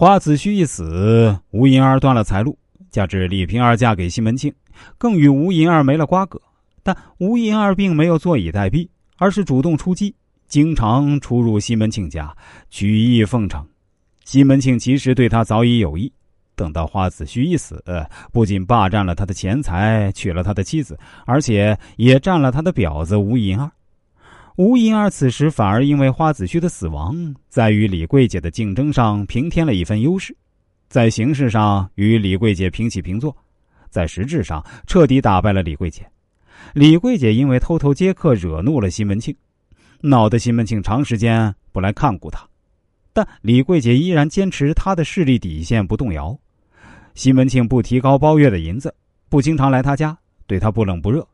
花子虚一死，吴银儿断了财路，加之李瓶儿嫁给西门庆，更与吴银儿没了瓜葛。但吴银儿并没有坐以待毙，而是主动出击，经常出入西门庆家，曲意奉承。西门庆其实对他早已有意。等到花子虚一死，不仅霸占了他的钱财，娶了他的妻子，而且也占了他的婊子吴银儿。吴银儿此时反而因为花子虚的死亡，在与李桂姐的竞争上平添了一份优势，在形式上与李桂姐平起平坐，在实质上彻底打败了李桂姐。李桂姐因为偷偷接客惹怒了西门庆，闹得西门庆长时间不来看顾她，但李桂姐依然坚持她的势力底线不动摇。西门庆不提高包月的银子，不经常来他家，对他不冷不热，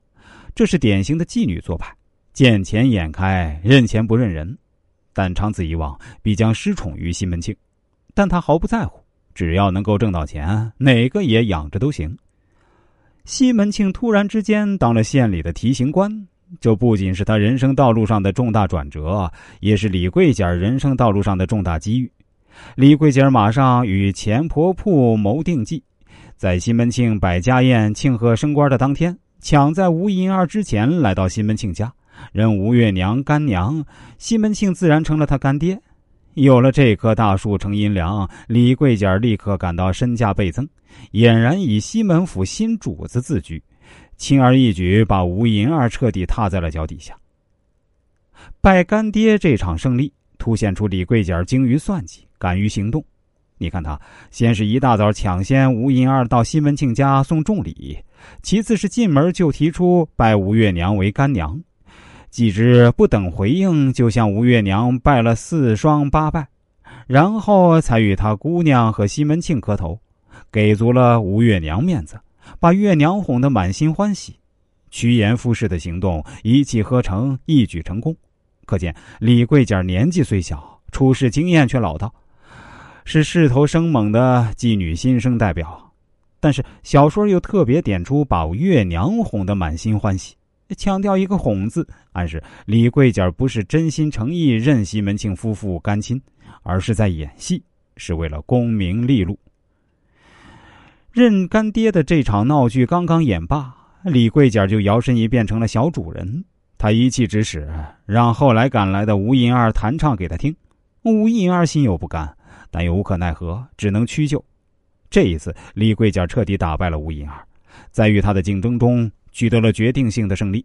这是典型的妓女做派，见钱眼开，认钱不认人。但长此以往，必将失宠于西门庆。但他毫不在乎，只要能够挣到钱，哪个也养着都行。西门庆突然之间当了县里的提刑官，这不仅是他人生道路上的重大转折，也是李桂姐人生道路上的重大机遇。李桂姐马上与钱婆铺谋定计，在西门庆摆家宴庆贺升官的当天，抢在吴银儿之前来到西门庆家，认吴月娘干娘。西门庆自然成了他干爹。有了这棵大树成阴凉，李桂姐立刻感到身价倍增，俨然以西门府新主子自居，轻而易举把吴银儿彻底踏在了脚底下。拜干爹这场胜利，凸显出李桂姐精于算计。敢于行动，你看他先是一大早抢先吴银儿到西门庆家送重礼，其次是进门就提出拜吴月娘为干娘，继之不等回应就向吴月娘拜了四双八拜，然后才与他姑娘和西门庆磕头，给足了吴月娘面子，把月娘哄得满心欢喜，趋炎附势的行动一气呵成，一举成功。可见李桂姐年纪虽小，处事经验却老道。是势头生猛的妓女新生代表，但是小说又特别点出把月娘哄得满心欢喜，强调一个“哄”字，暗示李桂姐不是真心诚意认西门庆夫妇干亲，而是在演戏，是为了功名利禄。认干爹的这场闹剧刚刚演罢，李桂姐就摇身一变成了小主人，她一气之使，让后来赶来的吴银儿弹唱给她听，吴银儿心有不甘。但又无可奈何，只能屈就。这一次，李桂姐彻底打败了吴银儿，在与他的竞争中取得了决定性的胜利。